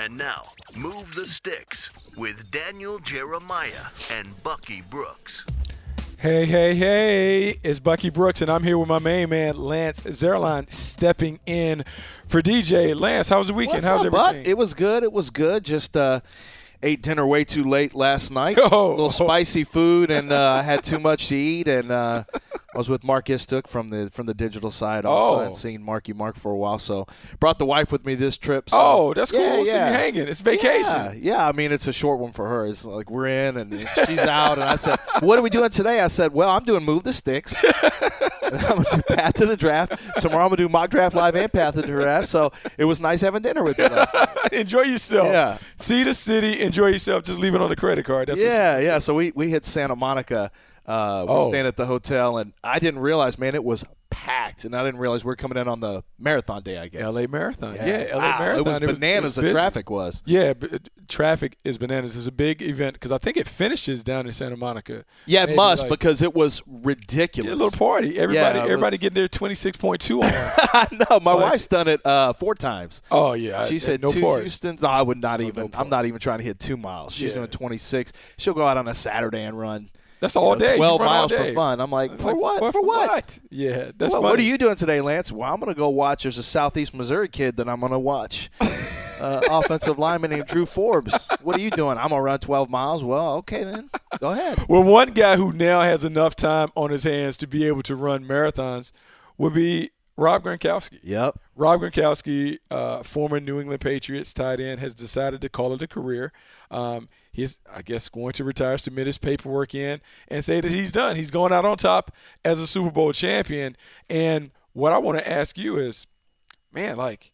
And now, Move the Sticks with Daniel Jeremiah and Bucky Brooks. Hey, hey, hey, it's Bucky Brooks, and I'm here with my main man, Lance Zierlein, stepping in for DJ. Lance, how was the weekend? What's How's up, everything? bud? It was good. It was good. Just uh, ate dinner way too late last night. Oh. A little spicy food, and uh, I had too much to eat. And uh, I was with Mark Istook from the from the digital side. Also, Oh. and seen Marky Mark for a while. So brought the wife with me this trip. So, oh, that's cool. Yeah, So yeah. you're hanging. It's vacation. Yeah, yeah, I mean it's a short one for her. It's like we're in and she's out, and I said, "What are we doing today?" I said, "Well, I'm doing move the sticks. I'm gonna do path to the draft tomorrow. I'm gonna do mock draft live and path to the draft." So it was nice having dinner with you last night. enjoy yourself. Yeah. See the city. Enjoy yourself. Just leave it on the credit card. That's yeah, yeah. So we we hit Santa Monica. Uh, we Oh. were staying at the hotel, and I didn't realize, man, it was packed, and I didn't realize we are coming in on the marathon day. I guess LA Marathon. Yeah, LA Wow, Marathon. It was it bananas. it the busy. traffic was. Yeah, but traffic is bananas. It's a big event because I think it finishes down in Santa Monica. Yeah, it Maybe must like- because it was ridiculous. Yeah, a little party. Everybody, it everybody was- getting their twenty six point two on. I know. My wife's done it uh, four times. oh yeah, She I- said no two parts. Houston's. No, I would not even. no I'm not even trying to hit two miles. She's Yeah. doing 26. She'll go out on a Saturday and run. That's you all know, day. 12 run all miles for fun. I'm like, for like, what? For, what? Yeah, that's Well, what are you doing today, Lance? Well, I'm going to go watch. There's a Southeast Missouri kid that I'm going to watch. uh, offensive lineman named Drew Forbes. What are you doing? I'm going to run 12 miles. Well, okay then. Go ahead. Well, one guy who now has enough time on his hands to be able to run marathons would be Rob Gronkowski. Yep. Rob Gronkowski, uh, former New England Patriots tight end, has decided to call it a career. Um, he's, I guess, going to retire, submit his paperwork in, and say that he's done. He's going out on top as a Super Bowl champion. And what I want to ask you is, man, like,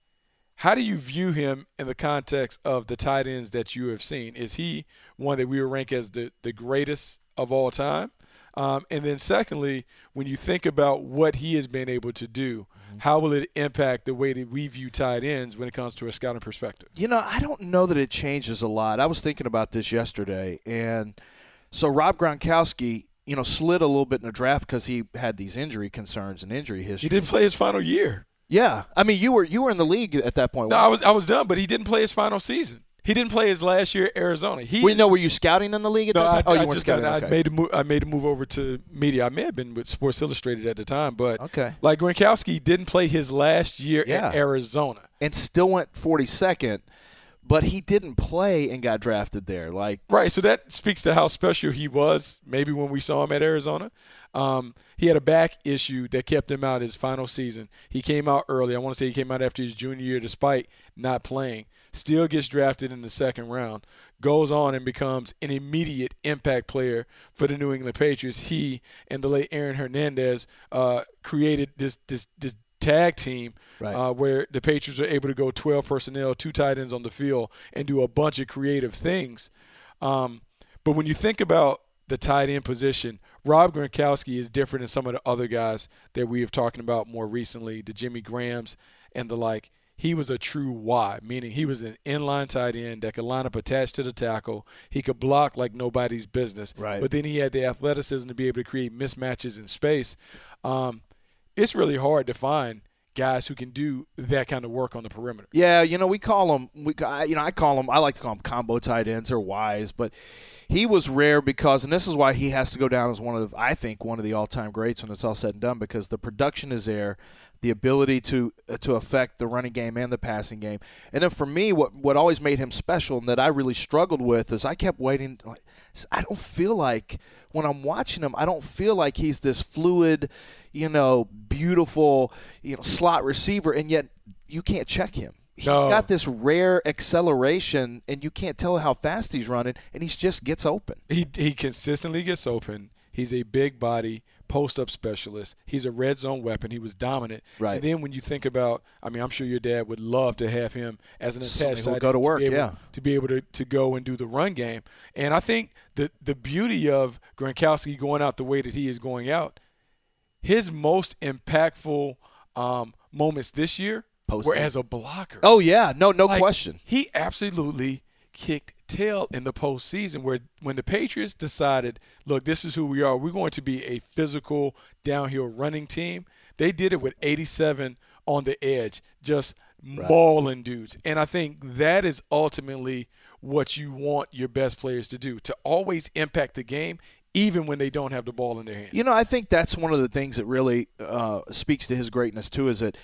how do you view him in the context of the tight ends that you have seen? Is he one that we would rank as the, the greatest of all time? Um, and then, secondly, when you think about what he has been able to do, Mm-hmm. how will it impact the way that we view tight ends when it comes to a scouting perspective? You know, I don't know that it changes a lot. I was thinking about this yesterday, and so Rob Gronkowski, you know, slid a little bit in the draft because he had these injury concerns and injury history. He didn't play his final year. Yeah, I mean, you were you were in the league at that point. No, I was I was done, but he didn't play his final season. He didn't play his last year at Arizona. He we know were you scouting in the league at No, that I, time? oh, you I weren't just scouting. I okay. made a move. I made a move over to media. I may have been with Sports Illustrated at the time, but Okay. like Gronkowski didn't play his last year Yeah. at Arizona. and still went 42nd, but he didn't play and got drafted there. Like, Right. So that speaks to how special he was. Maybe when we saw him at Arizona, um, he had a back issue that kept him out his final season. He came out early. I want to say he came out after his junior year, despite not playing. Still gets drafted in the second round. Goes on and becomes an immediate impact player for the New England Patriots. He and the late Aaron Hernandez uh, created this this this tag team Right. uh, where the Patriots are able to go 12 personnel, two tight ends on the field, and do a bunch of creative things. Um, but when you think about the tight end position, Rob Gronkowski is different than some of the other guys that we have talking about more recently, the Jimmy Grahams and the like. He was a true Y, meaning he was an inline tight end that could line up attached to the tackle. He could block like nobody's business. Right. But then he had the athleticism to be able to create mismatches in space. Um, it's really hard to find guys who can do that kind of work on the perimeter. Yeah, you know, we call them. We, you know, I call them. I like to call them combo tight ends or Ys, but he was rare because, and this is why he has to go down as one of, I think, one of the all-time greats when it's all said and done, because the production is there, the ability to uh, to affect the running game and the passing game, and then for me, what what always made him special and that I really struggled with is I kept waiting. like, I don't feel like when I'm watching him, I don't feel like he's this fluid, you know, beautiful, you know, slot receiver, and yet you can't check him. He's No. got this rare acceleration, and you can't tell how fast he's running, and he just gets open. He he consistently gets open. He's a big body post up specialist. He's a red zone weapon. He was dominant. Right. And then when you think about, I mean, I'm sure your dad would love to have him as an attached who'll go to work, be able, yeah. to be able to, to go and do the run game. And I think the the beauty of Gronkowski going out the way that he is going out, his most impactful um, moments this year were as a blocker. Oh yeah, no, no Like, question. He absolutely kicked tail in the postseason where when the Patriots decided, look, this is who we are. We're going to be a physical downhill running team. They did it with 87 on the edge, just mauling dudes. And I think that is ultimately what you want your best players to do, to always impact the game even when they don't have the ball in their hand. You know, I think that's one of the things that really uh, speaks to his greatness too. Is that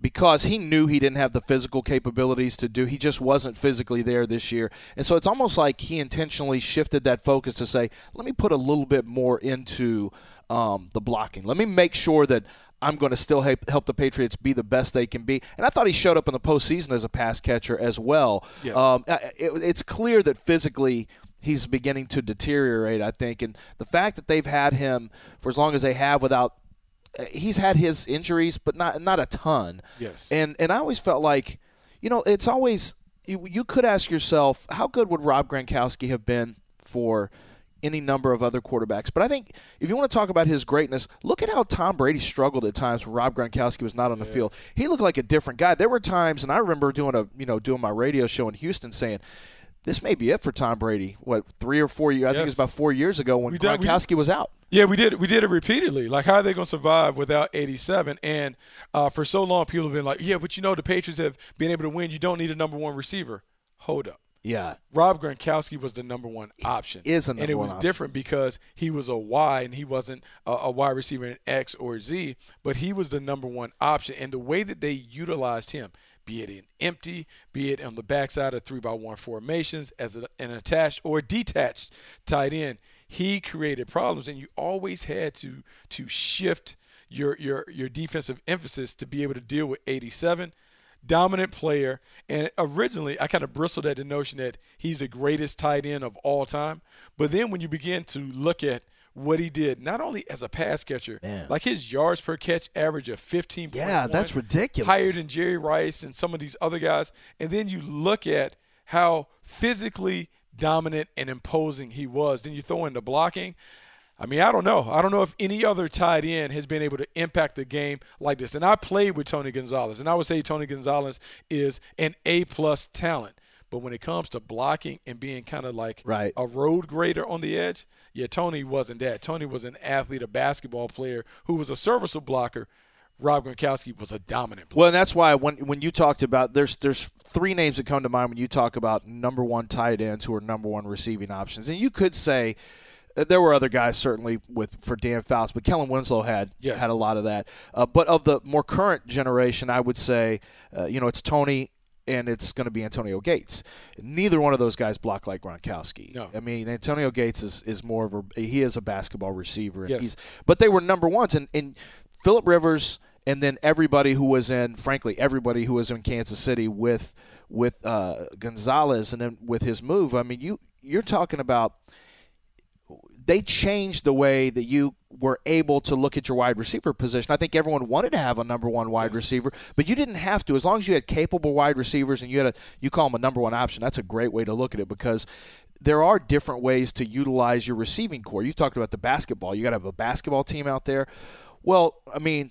because he knew he didn't have the physical capabilities to do, he just wasn't physically there this year, and so it's almost like he intentionally shifted that focus to say, "Let me put a little bit more into um, the blocking. Let me make sure that." I'm going to still help, help the Patriots be the best they can be, and I thought he showed up in the postseason as a pass catcher as well. Yeah. Um, it, it's clear that physically he's beginning to deteriorate, I think. And the fact that they've had him for as long as they have without Uh, he's had his injuries, but not not a ton. Yes. And and I always felt like, you know, it's always you, you could ask yourself, how good would Rob Gronkowski have been for any number of other quarterbacks. But I think if you want to talk about his greatness, look at how Tom Brady struggled at times when Rob Gronkowski was not on the field. He looked like a different guy. There were times, and I remember doing a you know doing my radio show in Houston saying. This may be it for Tom Brady. What three or four years? I think it was about four years ago when We done- we- Gronkowski was out. Yeah, we did. We did it repeatedly. Like, how are they going to survive without 87? And uh, for so long, people have been like, "Yeah, but you know, the Patriots have been able to win. You don't need a number one receiver." Hold up. Yeah, Rob Gronkowski was the number one option. is a and it was different because he was a Y and he wasn't a, a wide receiver in X or Z, but he was the number one option. And the way that they utilized him, be it in empty, be it on the backside of three by one formations as a, an attached or detached tight end, he created problems. And you always had to to shift your your your defensive emphasis to be able to deal with 87 dominant player. And originally, I kind of bristled at the notion that he's the greatest tight end of all time. But then when you begin to look at what he did, not only as a pass catcher, Man. like his yards per catch average of 15. Yeah, that's ridiculous. Higher than Jerry Rice and some of these other guys. And then you look at how physically dominant and imposing he was. Then you throw in the blocking. I mean, I don't know. I don't know if any other tight end has been able to impact the game like this. And I played with Tony Gonzalez, and I would say Tony Gonzalez is an A plus talent. But when it comes to blocking and being kind of like Right. a road grader on the edge, yeah, Tony wasn't that. Tony was an athlete, a basketball player who was a serviceable blocker. Rob Gronkowski was a dominant player. Well, and that's why when when you talked about there's there's three names that come to mind when you talk about number one tight ends who are number one receiving options, and you could say uh, there were other guys certainly with for Dan Fouts, but Kellen Winslow had Yes. had a lot of that. Uh, but of the more current generation, I would say uh, you know it's Tony. And it's going to be Antonio Gates. Neither one of those guys block like Gronkowski. No. I mean Antonio Gates is, is more of a he is a basketball receiver. And Yes. he's but they were number ones, and, and Philip Rivers, and then everybody who was in, frankly, everybody who was in Kansas City with with uh, Gonzalez, and then with his move. I mean, you you're talking about they changed the way that you were able to look at your wide receiver position. I think everyone wanted to have a number one wide receiver, but you didn't have to. As long as you had capable wide receivers and you had a you call them a number one option, that's a great way to look at it because there are different ways to utilize your receiving corps. You've talked about the basketball. You got to have a basketball team out there. Well, I mean,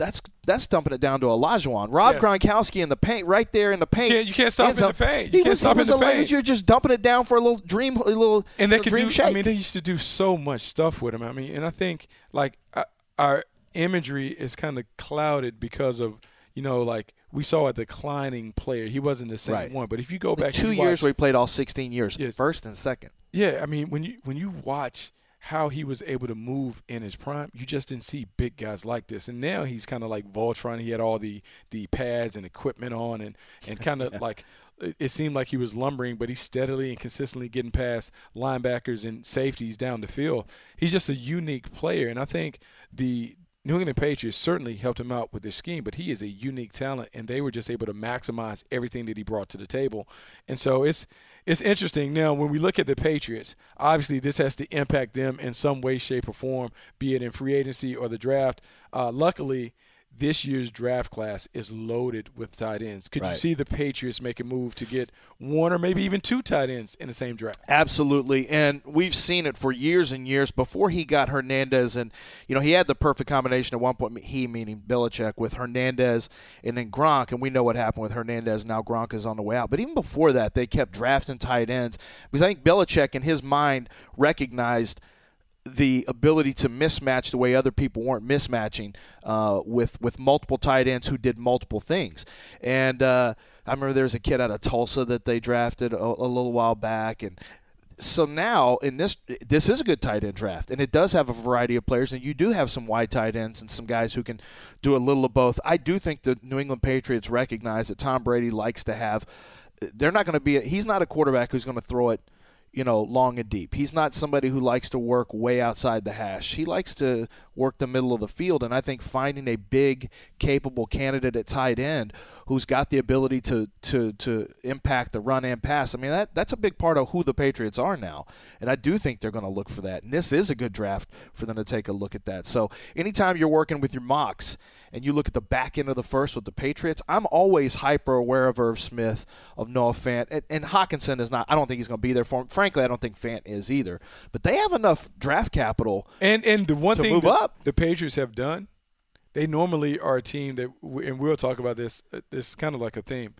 that's that's dumping it down to Olajuwon. Rob Yes. Gronkowski in the paint, right there in the paint. You can't- you can't stop in the paint. You He can't was, stop he in the paint. You're just dumping it down for a little dream, a little and they little could dream do. shake. I mean, they used to do so much stuff with him. I mean, and I think like uh, our imagery is kind of clouded because of you know like we saw a declining player. He wasn't the same Right. one. But if you go The back two and you years watch- where he played all 16 years, Yes. first and second. Yeah, I mean when you when you watch how he was able to move in his prime, you just didn't see big guys like this. And now he's kind of like Voltron. He had all the the pads and equipment on, and and kind of like it it seemed like he was lumbering, but he's steadily and consistently getting past linebackers and safeties down the field. He's just a unique player, and I think the New England Patriots certainly helped him out with their scheme, but he is a unique talent, and they were just able to maximize everything that he brought to the table. And so it's it's interesting now when we look at the Patriots. Obviously, this has to impact them in some way, shape, or form, be it in free agency or the draft. Uh, luckily, this year's draft class is loaded with tight ends. Could you see the Patriots make a move to get one or maybe even two tight ends in the same draft? Absolutely, and we've seen it for years and years before he got Hernandez, and you know he had the perfect combination at one point. He meaning Belichick with Hernandez and then Gronk, and we know what happened with Hernandez. Now Gronk is on the way out, but even before that, they kept drafting tight ends because I think Belichick in his mind recognized the ability to mismatch the way other people weren't mismatching uh, with with multiple tight ends who did multiple things. And uh, I remember there was a kid out of Tulsa that they drafted a, a little while back, and so now in this this is a good tight end draft, and it does have a variety of players, and you do have some wide tight ends and some guys who can do a little of both. I do think the New England Patriots recognize that Tom Brady likes to have. They're not going to be. A, he's not a quarterback who's going to throw it you know, long and deep. He's not somebody who likes to work way outside the hash. He likes to work the middle of the field, and I think finding a big, capable candidate at tight end who's got the ability to to to impact the run and pass. I mean, that that's a big part of who the Patriots are now, and I do think they're going to look for that. And this is a good draft for them to take a look at that. So, anytime you're working with your mocks and you look at the back end of the first with the Patriots, I'm always hyper aware of Irv Smith, of Noah Fant, and, and Hockenson is not. I don't think he's going to be there for him. Frankly, I don't think Fant is either. But they have enough draft capital. And and the one To thing move that the Patriots have done, they normally are a team that, and we'll talk about this. uh, This is kind of like a theme.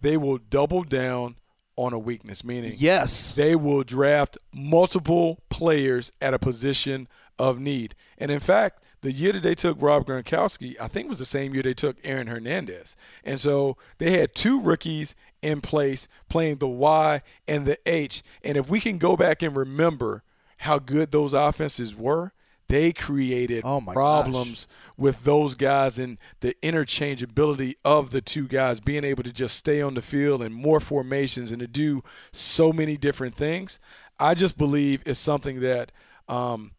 They will double down on a weakness, meaning Yes. they will draft multiple players at a position of need. And in fact, the year that they took Rob Gronkowski, I think was the same year they took Aaron Hernandez. And so they had two rookies in place playing the Y and the H. And if we can go back and remember how good those offenses were, they created Oh my problems with those guys and the interchangeability of the two guys being able to just stay on the field and more formations and to do so many different things. I just believe it's something that, um,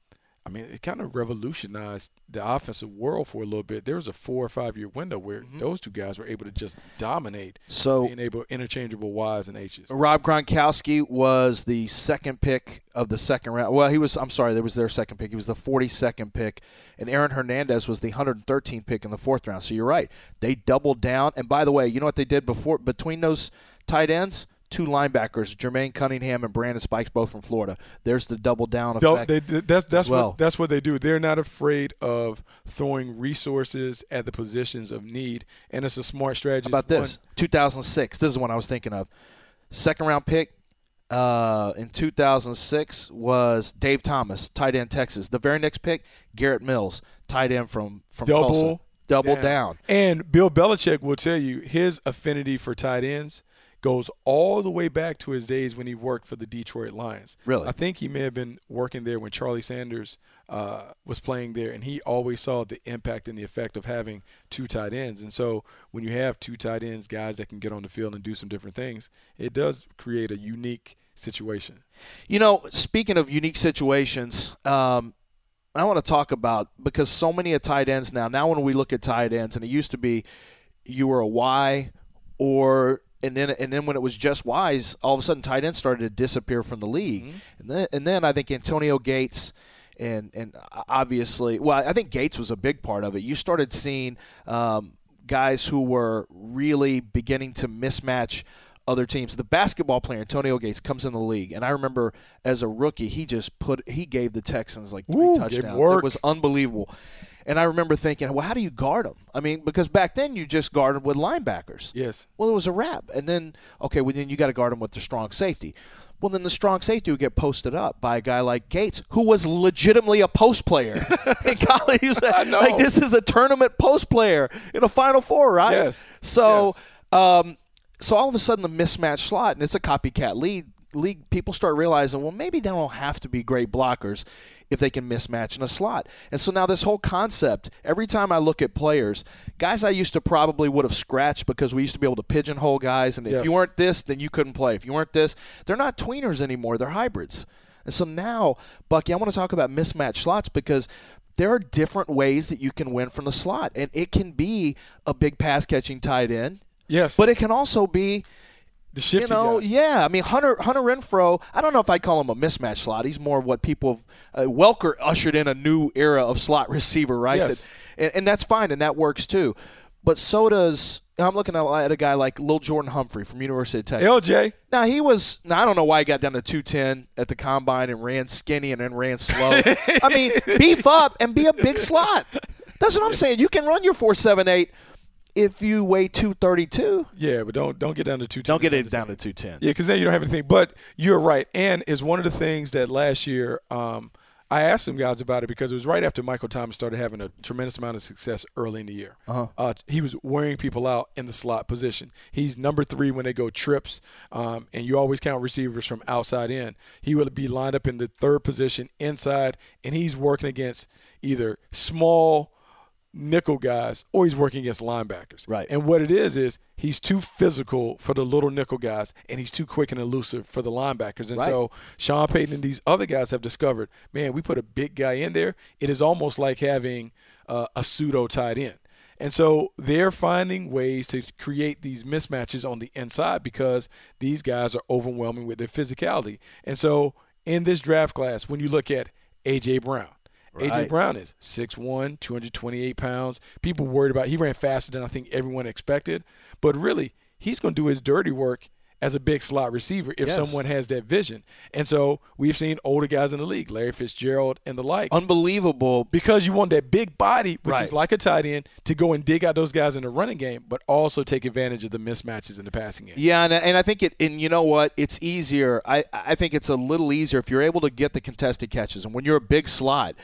I mean, it kind of revolutionized the offensive world for a little bit. There was a four or five year window where mm-hmm. those two guys were able to just dominate, So being able interchangeable Y's and H's. Rob Gronkowski was the second pick of the second round. Well, he was. I'm sorry, that was their second pick. He was the 42nd pick, and Aaron Hernandez was the 113th pick in the fourth round. So you're right. They doubled down. And by the way, you know what they did before between those tight ends? Two linebackers, Jermaine Cunningham and Brandon Spikes, both from Florida. There's the double down effect. they, that's that's as well. what that's what they do. They're not afraid of throwing resources at the positions of need, and it's a smart strategy. How about this? 2006. This is one I was thinking of. Second round pick uh, in 2006 was Dave Thomas, tight end Texas. The very next pick, Garrett Mills, tight end from from double Tulsa. Double down. And Bill Belichick will tell you his affinity for tight ends goes all the way back to his days when he worked for the Detroit Lions. Really? I think he may have been working there when Charlie Sanders uh, was playing there, and he always saw the impact and the effect of having two tight ends. And so when you have two tight ends, guys that can get on the field and do some different things, it does create a unique situation. You know, speaking of unique situations, um, I want to talk about because so many of tight ends now. Now, when we look at tight ends, and it used to be you were a Y, or and then and then when it was just Wise, all of a sudden tight ends started to disappear from the league, and then and then I think Antonio Gates. And and obviously, well, I think Gates was a big part of it. You started seeing um, guys who were really beginning to mismatch other teams. The basketball player Antonio Gates comes in the league, and I remember as a rookie, he just put he gave the Texans like three 'em touchdowns. It was unbelievable. And I remember thinking, well, how do you guard them? I mean, because back then you just guarded with linebackers. Yes. Well, it was a wrap. And then, okay, well, then you got to guard them with the strong safety. Well, then the strong safety would get posted up by a guy like Gates, who was legitimately a post player in college. He was like, know. like, this is a tournament post player in a Final Four, right? Yes. So, um, so all of a sudden the mismatched slot, and it's a copycat league. League people start realizing, well, maybe they don't have to be great blockers if they can mismatch in a slot. And so now this whole concept, every time I look at players, guys I used to probably would have scratched because we used to be able to pigeonhole guys, and if you weren't this, then you couldn't play. If you weren't this, they're not tweeners anymore; they're hybrids. And so now, Bucky, I want to talk about mismatched slots because there are different ways that you can win from the slot, and it can be a big pass catching tight end, Yes. but it can also be the shifty you know, yeah. I mean, Hunter Hunter Renfrow. I don't know if I'd call him a mismatch slot. He's more of what people. Have, uh, Welker ushered in a new era of slot receiver, right? Yes. That- and, and that's fine, and that works too. But so does. I'm looking at, a guy like Lil Jordan Humphrey from University of Texas. LJ. Now he was. Now I don't know why he got down to 210 at the combine and ran skinny and then ran slow. I mean, beef up and be a big slot. That's what I'm saying. You can run your four seven eight if you weigh 232. Yeah, but don't don't get down to two. Don't get it down to 210. Yeah, because then you don't have anything. But you're right, and is one of the things that last year um, I asked some guys about it because it was right after Michael Thomas started having a tremendous amount of success early in the year. Uh-huh. he was wearing people out in the slot position. He's number three when they go trips, um, and you always count receivers from outside in. He would be lined up in the third position inside, and he's working against either small nickel guys or he's working against linebackers. Right. And what it is is he's too physical for the little nickel guys and he's too quick and elusive for the linebackers. And Right. so Sean Payton and these other guys have discovered, man, we put a big guy in there. It is almost like having uh, a pseudo tight end. And so they're finding ways to create these mismatches on the inside because these guys are overwhelming with their physicality. And so in this draft class, when you look at A.J. Brown, AJ Brown is 6'1, 228 pounds. People worried about he ran faster than I think everyone expected. But really, he's going to do his dirty work as a big slot receiver if Yes. someone has that vision. And so we've seen older guys in the league, Larry Fitzgerald and the like. Unbelievable. because you want that big body, which Right. is like a tight end, to go and dig out those guys in the running game, but also take advantage of the mismatches in the passing game. Yeah, and, and I think it. And you know what? It's easier. I I think it's a little easier if you're able to get the contested catches, and when you're a big slot.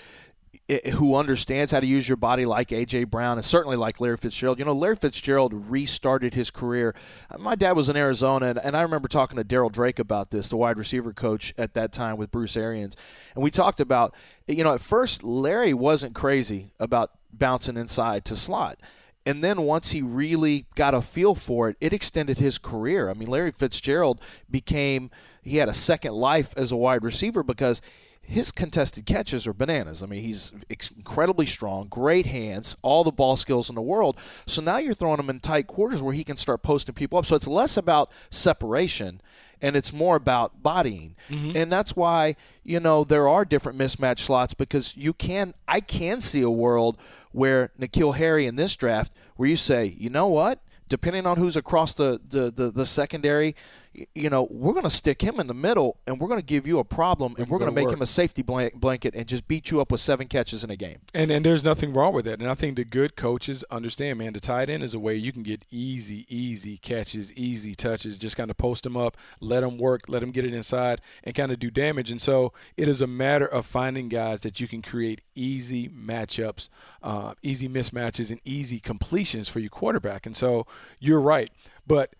Who understands how to use your body like AJ Brown and certainly like Larry Fitzgerald. You know, Larry Fitzgerald restarted his career. Uh, My dad was in Arizona, and, and I remember talking to Darryl Drake about this, the wide receiver coach at that time with Bruce Arians. And we talked about, you know, at first, Larry wasn't crazy about bouncing inside to slot. And then once he really got a feel for it, it extended his career. I mean, Larry Fitzgerald became, he had a second life as a wide receiver because his contested catches are bananas. I mean, he's incredibly strong, great hands, all the ball skills in the world. So now you're throwing him in tight quarters where he can start posting people up. So it's less about separation and it's more about bodying. Mm-hmm. And that's why, you know, there are different mismatch slots because you can I can see a world where N'Keal Harry in this draft where you say, you know what? Depending on who's across the, the, the, the secondary, you know, we're going to stick him in the middle and we're going to give you a problem and we're going to make work. him a safety blank, blanket and just beat you up with seven catches in a game. And and there's nothing wrong with that. And I think the good coaches understand, man, the tight end is a way you can get easy, easy catches, easy touches. Just kind of post them up, let them work, let them get it inside, and kind of do damage. And so it is a matter of finding guys that you can create easy matchups, uh, easy mismatches, and easy completions for your quarterback. And so you're right, but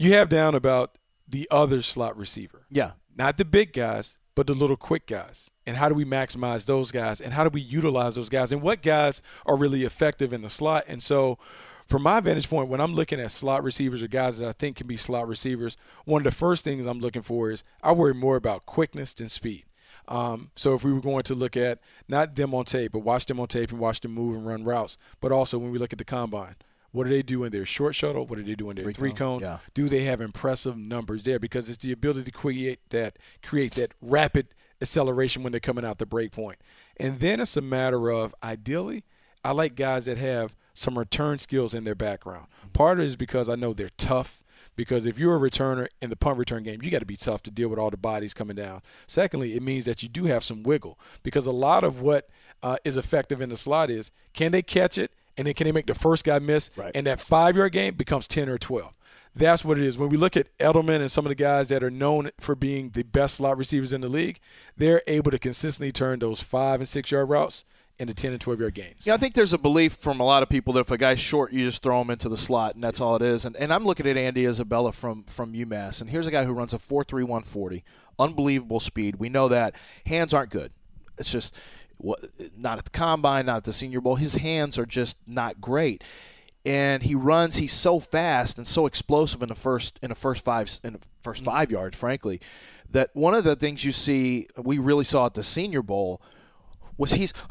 you have down about the other slot receiver Yeah. not the big guys, but the little quick guys. And how do we maximize those guys? And how do we utilize those guys? And what guys are really effective in the slot? And so, from my vantage point, when I'm looking at slot receivers or guys that I think can be slot receivers, one of the first things I'm looking for is I worry more about quickness than speed. Um, so if we were going to look at not them on tape, but watch them on tape and watch them move and run routes, but also when we look at the combine, what do they do in their short shuttle? What do they do in their Three three, cone, cone? yeah. Do they have impressive numbers there? Because it's the ability to create that create that rapid acceleration when they're coming out the break point. And then it's a matter of ideally, I like guys that have some return skills in their background. Part of it is because I know they're tough because if you're a returner in the punt return game, you got to be tough to deal with all the bodies coming down. Secondly, it means that you do have some wiggle because a lot of what uh, is effective in the slot is can they catch it and then can they make the first guy miss? Right. And that five yard game becomes 10 or 12. That's what it is. When we look at Edelman and some of the guys that are known for being the best slot receivers in the league, they're able to consistently turn those five and six yard routes into 10 and 12 yard gains. Yeah, I think there's a belief from a lot of people that if a guy's short, you just throw him into the slot, and that's all it is. And, and I'm looking at Andy Isabella from from UMass, and here's a guy who runs a 4.3 140, unbelievable speed. We know that hands aren't good. It's just not at the combine, not at the Senior Bowl. His hands are just not great. And he runs. He's so fast and so explosive in the first in the first five in the first mm-hmm. five yards, frankly, that one of the things you see we really saw at the Senior Bowl was he's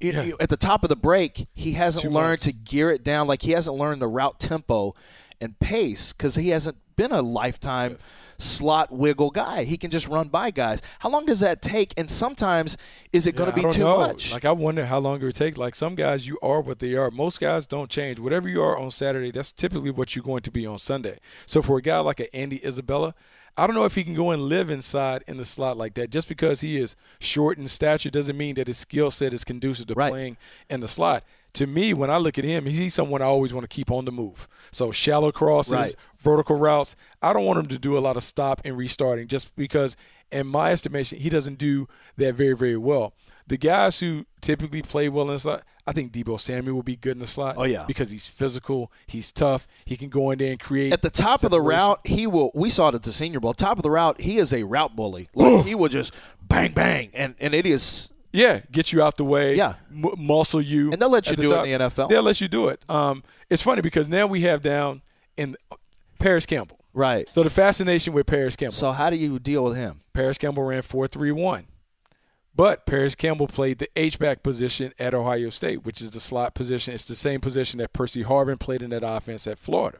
know, at the top of the break. He hasn't Too learned much. to gear it down. Like he hasn't learned the route tempo and pace because he hasn't been a lifetime slot wiggle guy. He can just run by guys. How long does that take? And sometimes is it going to be too know. much? Like I wonder how long it would take. Like some guys, you are what they are. Most guys don't change. Whatever you are on Saturday, that's typically what you're going to be on Sunday. So for a guy like an Andy Isabella, I don't know if he can go and live inside in the slot like that. Just because he is short in stature doesn't mean that his skill set is conducive to Right. playing in the slot. To me, when I look at him, he's someone I always want to keep on the move. So shallow crosses, Right. Vertical routes. I don't want him to do a lot of stop and restarting just because, in my estimation, he doesn't do that very, very well. The guys who typically play well in the slot, I think Deebo Samuel will be good in the slot. Oh, yeah. because he's physical, he's tough, he can go in there and create. at the top of the route, he will. We saw it at the Senior Bowl. Top of the route, he is a route bully. Like, he will just bang bang, and and it is. Yeah, get you out the way. Yeah. m- muscle you, And they'll let you do it in the NFL. They'll let you do it. Um, it's funny because now we have down in Parris Campbell. Right. So the fascination with Parris Campbell. So how do you deal with him? Parris Campbell ran 4 3 1. But Parris Campbell played the H-back position at Ohio State, which is the slot position. It's the same position that Percy Harvin played in that offense at Florida.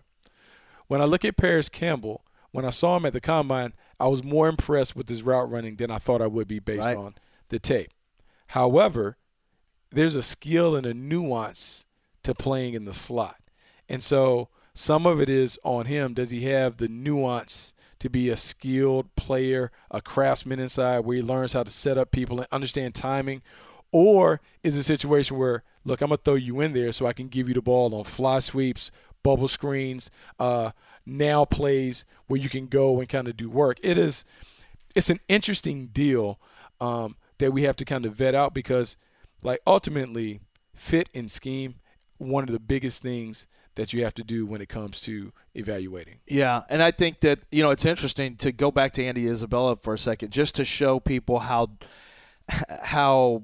When I look at Parris Campbell, when I saw him at the combine, I was more impressed with his route running than I thought I would be based Right. on the tape. However, there's a skill and a nuance to playing in the slot. And so some of it is on him. Does he have the nuance to be a skilled player, a craftsman inside where he learns how to set up people and understand timing? Or is it a situation where, look, I'm going to throw you in there so I can give you the ball on fly sweeps, bubble screens, uh, now plays where you can go and kind of do work? It is it's an interesting deal um, that we have to kind of vet out because, like, ultimately, fit and scheme one of the biggest things that you have to do when it comes to evaluating. Yeah, and I think that you know it's interesting to go back to Andy Isabella for a second, just to show people how how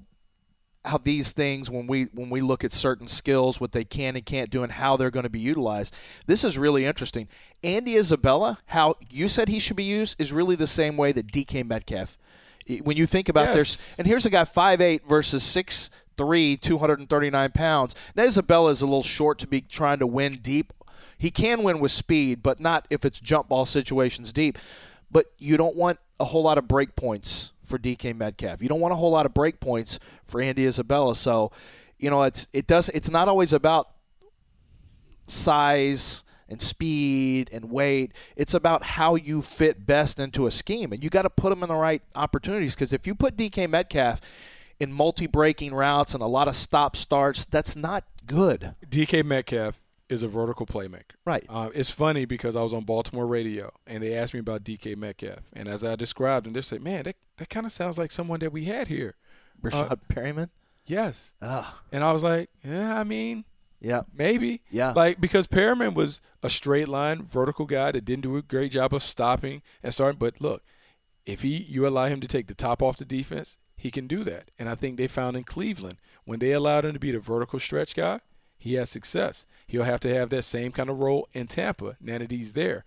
how these things when we when we look at certain skills, what they can and can't do, and how they're going to be utilized. This is really interesting. Andy Isabella, how you said he should be used, is really the same way that DK Metcalf. When you think about Yes. there's and here's a guy 5'8 versus 6'3", 239 pounds. Now Isabella is a little short to be trying to win deep. He can win with speed, but not if it's jump ball situations deep. But you don't want a whole lot of break points for DK Metcalf. You don't want a whole lot of break points for Andy Isabella. So, you know, it's it does it's not always about size and speed and weight. It's about how you fit best into a scheme, and you got to put them in the right opportunities. Because if you put DK Metcalf in multi-breaking routes and a lot of stop starts, that's not good. DK Metcalf is a vertical playmaker. Right. Uh, it's funny because I was on Baltimore radio and they asked me about DK Metcalf, and as I described him, they said, "Man, that that kind of sounds like someone that we had here." Rashad Uh, Perriman. Yes. Ah, And I was like, "Yeah, I mean, yeah. Maybe. Yeah. Like because Perriman was a straight line vertical guy that didn't do a great job of stopping and starting. But look, if he you allow him to take the top off the defense, he can do that. And I think they found in Cleveland when they allowed him to be the vertical stretch guy, he has success. He'll have to have that same kind of role in Tampa now there.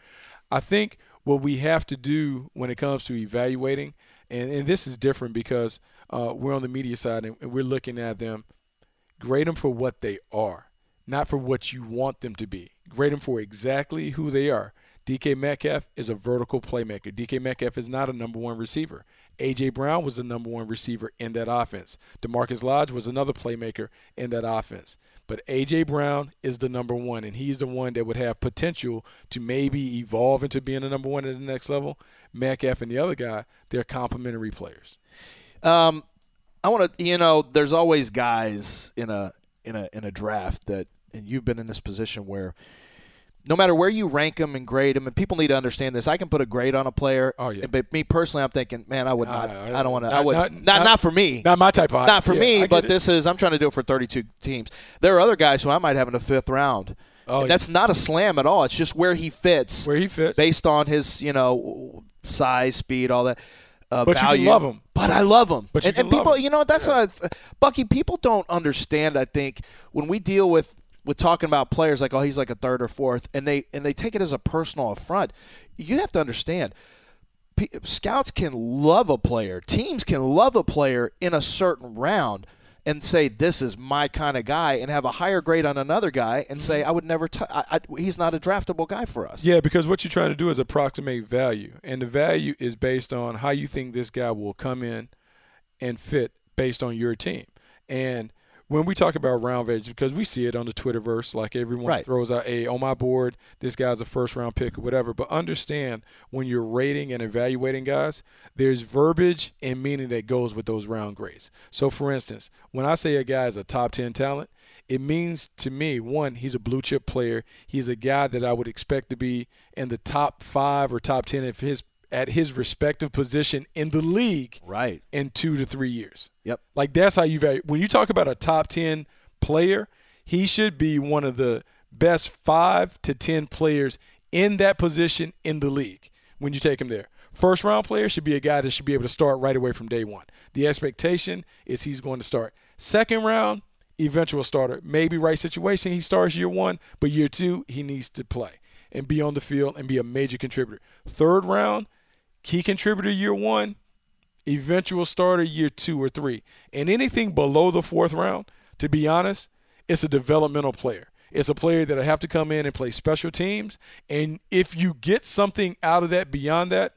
I think what we have to do when it comes to evaluating, and, and this is different because uh, we're on the media side and, and we're looking at them grade them for what they are, not for what you want them to be. Grade them for exactly who they are. DK Metcalf is a vertical playmaker. DK Metcalf is not a number one receiver. A.J. Brown was the number one receiver in that offense. DaMarkus Lodge was another playmaker in that offense. But A.J. Brown is the number one, and he's the one that would have potential to maybe evolve into being a number one at the next level. Metcalf and the other guy, they're complementary players. Um, I want to, you know, there's always guys in a in a in a draft that, and you've been in this position where no matter where you rank them and grade them, and people need to understand this. I can put a grade on a player. Oh, yeah. But me personally, I'm thinking, man, I would not. Uh, I don't want to. I not- would not- not, not- not, for me. Not my type of Not for yeah, me, but it. this is. I'm trying to do it for 32 teams. There are other guys who I might have in the fifth round. Oh, And yeah. that's not a slam at all. It's just where he fits. Where he fits. based on his, you know, size, speed, all that. Uh, But you love him. But I love him. But you and, and people, him. you know, what? that's what I, Bucky. People don't understand. I think when we deal with with talking about players like, oh, he's like a third or fourth, and they and they take it as a personal affront. You have to understand. P- Scouts can love a player. Teams can love a player in a certain round and say this is my kind of guy, and have a higher grade on another guy, and say mm-hmm. I would never. T- I, I, he's not a draftable guy for us. Yeah, because what you're trying to do is approximate value, and the value is based on how you think this guy will come in and fit based on your team. And when we talk about round edge, because we see it on the Twitterverse, like everyone Right. throws out, a on my board, this guy's a first round pick or whatever." But understand when you're rating and evaluating guys, there's verbiage and meaning that goes with those round grades. So, for instance, when I say a guy is a top ten talent, it means to me one he's a blue chip player he's a guy that i would expect to be in the top five or top ten of his at his respective position in the league Right. in two to three years. Yep. like that's how you value when you talk about a top 10 player he should be one of the best five to 10 players in that position in the league when you take him there. First round player should be a guy that should be able to start right away from day one. The expectation is he's going to start. Second round eventual starter. Maybe right situation he starts year one but year two he needs to play and be on the field and be a major contributor. Third round key contributor year one eventual starter year two or three. And anything below the fourth round, to be honest, it's a developmental player. It's a player that'll have to come in and play special teams. And if you get something out of that beyond that,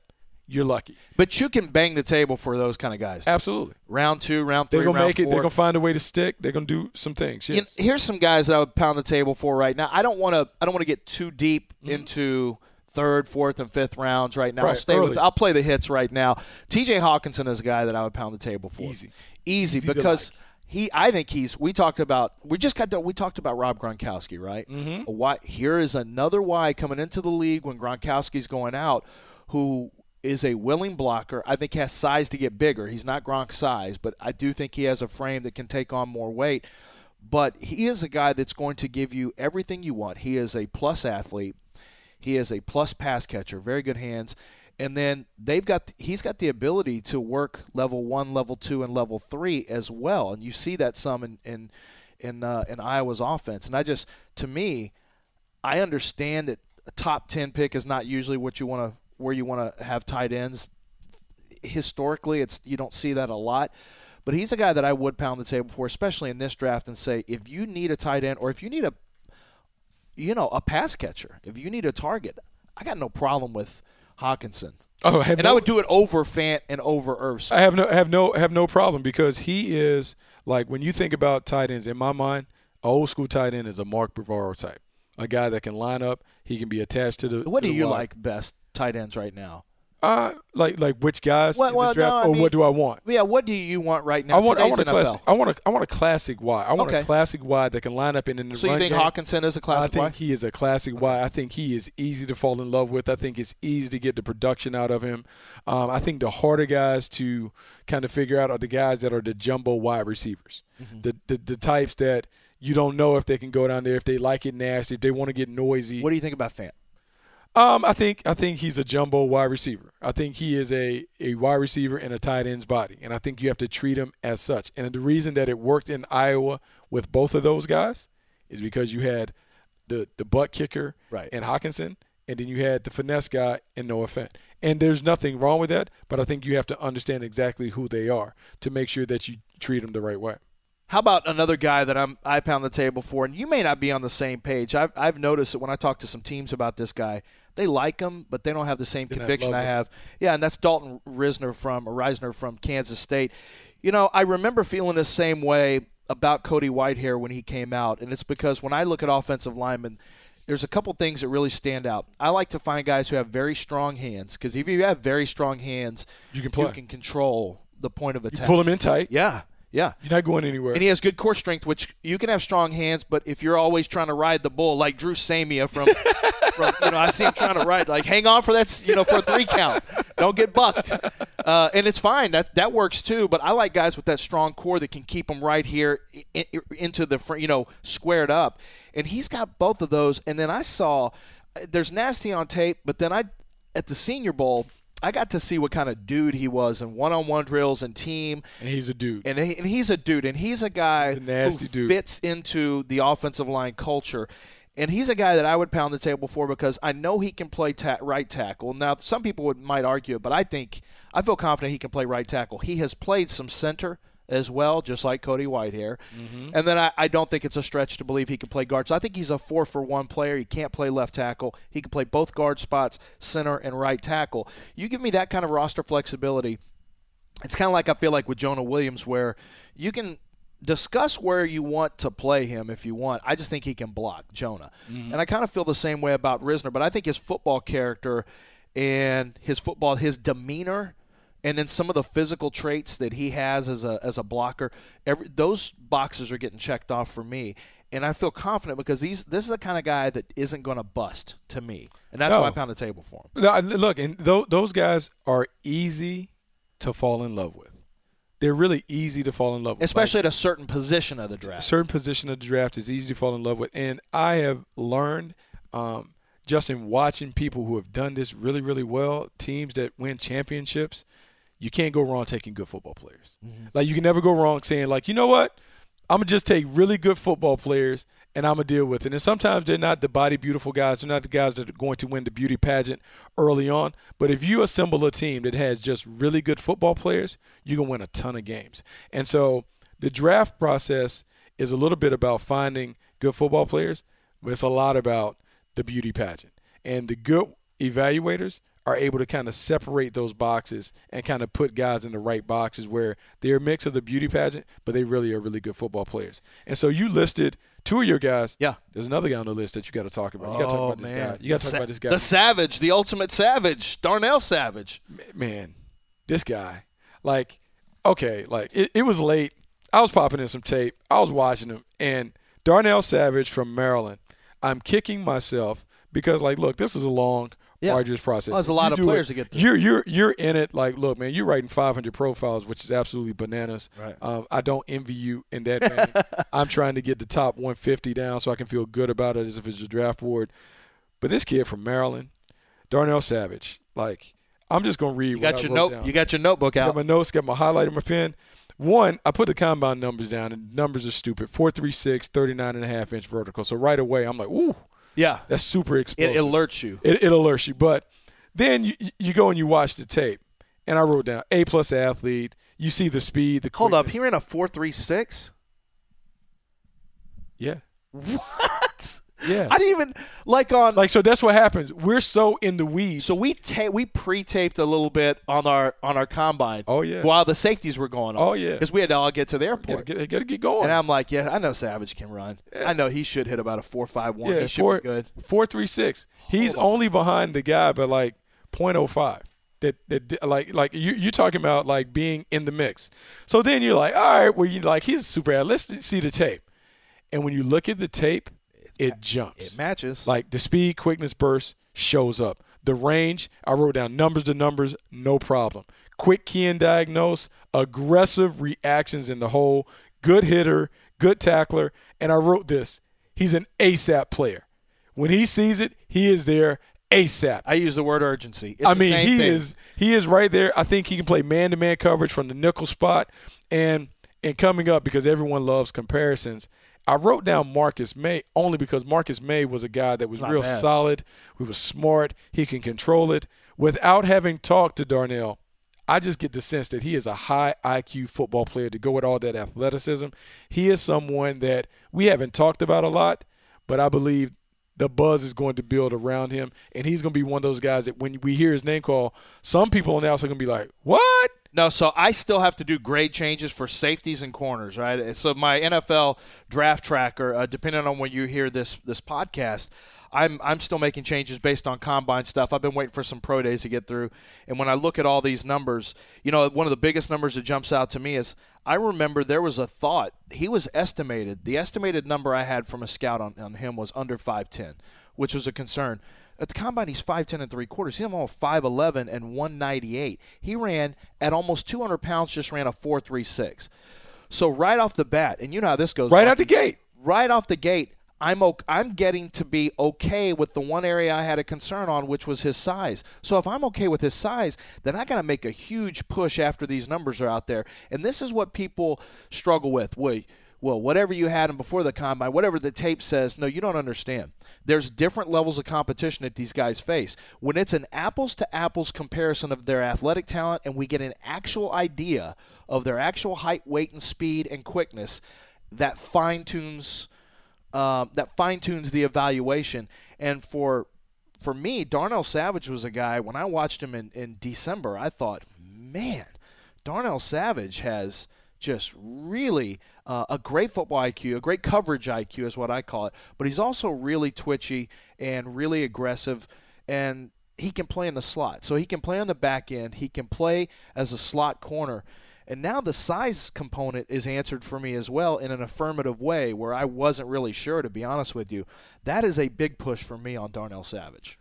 you're lucky. But you can bang the table for those kind of guys. Absolutely. Round two, round 3 They're gonna make it. They're gonna find a way to stick. They're gonna do some things. You know, here's some guys that I would pound the table for right now. I don't want to. I don't want to get too deep mm-hmm. into third, fourth, and fifth rounds right now. I'll. Right, stay with. I'll play the hits right now. T.J. Hockenson is a guy that I would pound the table for. Easy. easy, Easy because. He, I think he's. We talked about. We just got. To, we talked about Rob Gronkowski, right? Mm-hmm. Why? Here is another why coming into the league when Gronkowski's going out, who is a willing blocker. I think has size to get bigger. He's not Gronk size, but I do think he has a frame that can take on more weight. But he is a guy that's going to give you everything you want. He is a plus athlete. He is a plus pass catcher, very good hands. And then they've got he's got the ability to work level one, level two, and level three as well. And you see that some in in in, uh, in Iowa's offense. And I just to me, I understand that a top ten pick is not usually what you want to where you want to have tight ends. Historically, it's you don't see that a lot. But he's a guy that I would pound the table for, especially in this draft, and say if you need a tight end or if you need a you know, a pass catcher. If you need a target, I got no problem with Hockenson. Oh, I have And no- I would do it over Fant and over Irv. I have no have no have no problem because he is like when you think about tight ends in my mind, old school tight end is a Mark Bavaro type, a guy that can line up. He can be attached to the. What to do the you wide. like best tight ends right now? Uh, like like which guys Well- in well, this draft, no, or mean- what do I want? Yeah, what do you want right now? I want I want a NFL. classic. I want a I want a classic wide. I want Okay. a classic wide that can line up in, in the So you think game. Hockenson is a classic I think Y? he is a classic wide. I think he is easy to fall in love with. I think it's easy to get the production out of him. Um, I think the harder guys to kind of figure out are the guys that are the jumbo wide receivers, Mm-hmm. the, the the types that you don't know if they can go down there, if they like it nasty, if they want to get noisy. What do you think about Fant? Um, I think I think he's a jumbo wide receiver. I think he is a, a wide receiver in a tight end's body, and I think you have to treat him as such. And the reason that it worked in Iowa with both of those guys is because you had the the butt kicker Right. and Hockenson, and then you had the finesse guy and Noah Fant. And there's nothing wrong with that, but I think you have to understand exactly who they are to make sure that you treat them the right way. How about another guy that I'm I pound the table for, and you may not be on the same page. I've I've noticed that when I talk to some teams about this guy, they like him, but they don't have the same conviction I have. Yeah, and that's Dalton Risner from or Reisner from Kansas State. You know, I remember feeling the same way about Cody Whitehair when he came out, and it's because when I look at offensive linemen, there's a couple things that really stand out. I like to find guys who have very strong hands because if you have very strong hands, You can play. you can control the point of attack. You pull them in tight. Yeah, yeah. You're not going anywhere. And he has good core strength, which you can have strong hands, but if you're always trying to ride the bull, like Dru Samia from, from you know, I see him trying to ride, like hang on for that, you know, for a three count, don't get bucked, uh, and it's fine. That that works too. But I like guys with that strong core that can keep them right here i- i- into the, you know, squared up, and he's got both of those. And then I saw, there's nasty on tape, but then I, at the Senior Bowl. I got to see what kind of dude he was in one-on-one drills and team, and he's a dude. and, he, and he's a dude, and he's a guy He's a nasty who dude. fits into the offensive line culture. And he's a guy that I would pound the table for because I know he can play ta- right tackle. Now, some people would, might argue it, but I think I feel confident he can play right tackle. He has played some center as well, just like Cody Whitehair. Mm-hmm. And then I, I don't think it's a stretch to believe he can play guard. So I think he's a four for one player. He can't play left tackle. He can play both guard spots, center and right tackle. You give me that kind of roster flexibility it's kind of like I feel like with Jonah Williams, where you can discuss where you want to play him if you want. I just think he can block Jonah, and I kind of feel the same way about Risner. But I think his football character and his football, his demeanor, and then some of the physical traits that he has as a as a blocker, every those boxes are getting checked off for me. And I feel confident because these this is the kind of guy that isn't going to bust to me, and that's No. why I pound the table for him. No, look, and tho- those guys are easy to fall in love with. They're really easy to fall in love with. Especially at a certain position of the Like, draft. certain position of the draft is easy to fall in love with, and I have learned um, just in watching people who have done this really, really well, teams that win championships. You can't go wrong taking good football players. Mm-hmm. Like you can never go wrong saying like, you know what, I'm gonna just take really good football players and I'm gonna deal with it. And sometimes they're not the body beautiful guys. They're not the guys that are going to win the beauty pageant early on. But if you assemble a team that has just really good football players, you can win a ton of games. And so the draft process is a little bit about finding good football players, but it's a lot about the beauty pageant. And the good evaluators are able to kind of separate those boxes and kind of put guys in the right boxes where they're a mix of the beauty pageant, but they really are really good football players. And so you listed two of your guys. Yeah. There's another guy on the list that you got to talk about. You got to talk Oh, about this man. guy. You got to The talk sa- about this guy. The Savage, the ultimate Savage, Darnell Savage. man, this guy, like, okay, like it, it was late. I was popping in some tape. I was watching him, and Darnell Savage from Maryland. I'm kicking myself because, like, look, this is a long, Yeah. arduous process. Well, there's a lot You of players it- to get through. You're you're you're in it. Like, look, man, you're writing 500 profiles, which is absolutely bananas. Right. Um, I don't envy you in that. vein. I'm trying to get the top 150 down so I can feel good about it as if it's a draft board. But this kid from Maryland, Darnell Savage, like, I'm just gonna read. You what got I your note. down. You got your notebook Got out. my notes, got my highlighter, my pen. One, I put the combine numbers down, and numbers are stupid. 436, 39 and a half inch vertical. So right away, I'm like, ooh, Yeah, that's super explosive. it explosive. alerts you. It, it alerts you. But then you, you go and you watch the tape, and I wrote down A plus athlete. You see the speed, the Hold up, he ran a four three six. Yeah, What? Yeah. I didn't even like on. like so, that's what happens. We're so in the weeds. so we ta- we pre-taped a little bit on our on our combine. Oh, yeah. While the safeties were going on. Oh, yeah. Because we had to all get to the Gotta airport. get, gotta get going. And I'm like, yeah, I know Savage can run. I know he should hit about a four five one. yeah, he should four, be good. Four three six. He's Hold on. only behind the guy by like .05. That that like like you you're talking about like being in the mix. So then you're like, all right, well you like he's a super. ad- Let's see the tape. And when you look at the tape, it jumps. It matches. Like the speed, quickness, burst shows up. The range, I wrote down numbers to numbers, no problem. Quick key and diagnose, aggressive reactions in the hole, good hitter, good tackler, and I wrote this. He's an ASAP player. When he sees it, he is there ASAP. I use the word urgency. It's I mean, he thing. is he is right there. I think he can play man to man coverage from the nickel spot, and and coming up because everyone loves comparisons. I wrote down Marcus Maye only because Marcus Maye was a guy that was real bad. solid. He was smart. He can control it. Without having talked to Darnell, I just get the sense that he is a high IQ football player to go with all that athleticism. He is someone that we haven't talked about a lot, but I believe the buzz is going to build around him, and he's going to be one of those guys that when we hear his name call, some people on the outside are going to be like, "What?" No, so I still have to do grade changes for safeties and corners, right? So my NFL draft tracker, uh, depending on when you hear this this podcast, I'm I'm still making changes based on combine stuff. I've been waiting for some pro days to get through, and when I look at all these numbers, you know, one of the biggest numbers that jumps out to me is I remember there was a thought he was estimated. The estimated number I had from a scout on, on him was under 5'10, which was a concern. At the combine, he's 5'10 and three quarters. He's almost 5'11 and 198. He ran at almost 200 pounds, just ran a 4.36. So right off the bat, and you know how this goes. Right out the gate. Right off the gate, I'm okay, I'm getting to be okay with the one area I had a concern on, which was his size. So if I'm okay with his size, then I got to make a huge push after these numbers are out there. And this is what people struggle with. Wait, well, whatever you had him before the combine, whatever the tape says, no, you don't understand. There's different levels of competition that these guys face. When it's an apples to apples comparison of their athletic talent and we get an actual idea of their actual height, weight, and speed and quickness, that fine tunes uh, that fine tunes the evaluation. And for for me, Darnell Savage was a guy when I watched him in, in December, I thought, man, Darnell Savage has just really uh, a great football IQ, a great coverage IQ is what I call it. But he's also really twitchy and really aggressive, and he can play in the slot. So he can play on the back end. He can play as a slot corner. And now the size component is answered for me as well in an affirmative way where I wasn't really sure, to be honest with you. That is a big push for me on Darnell Savage.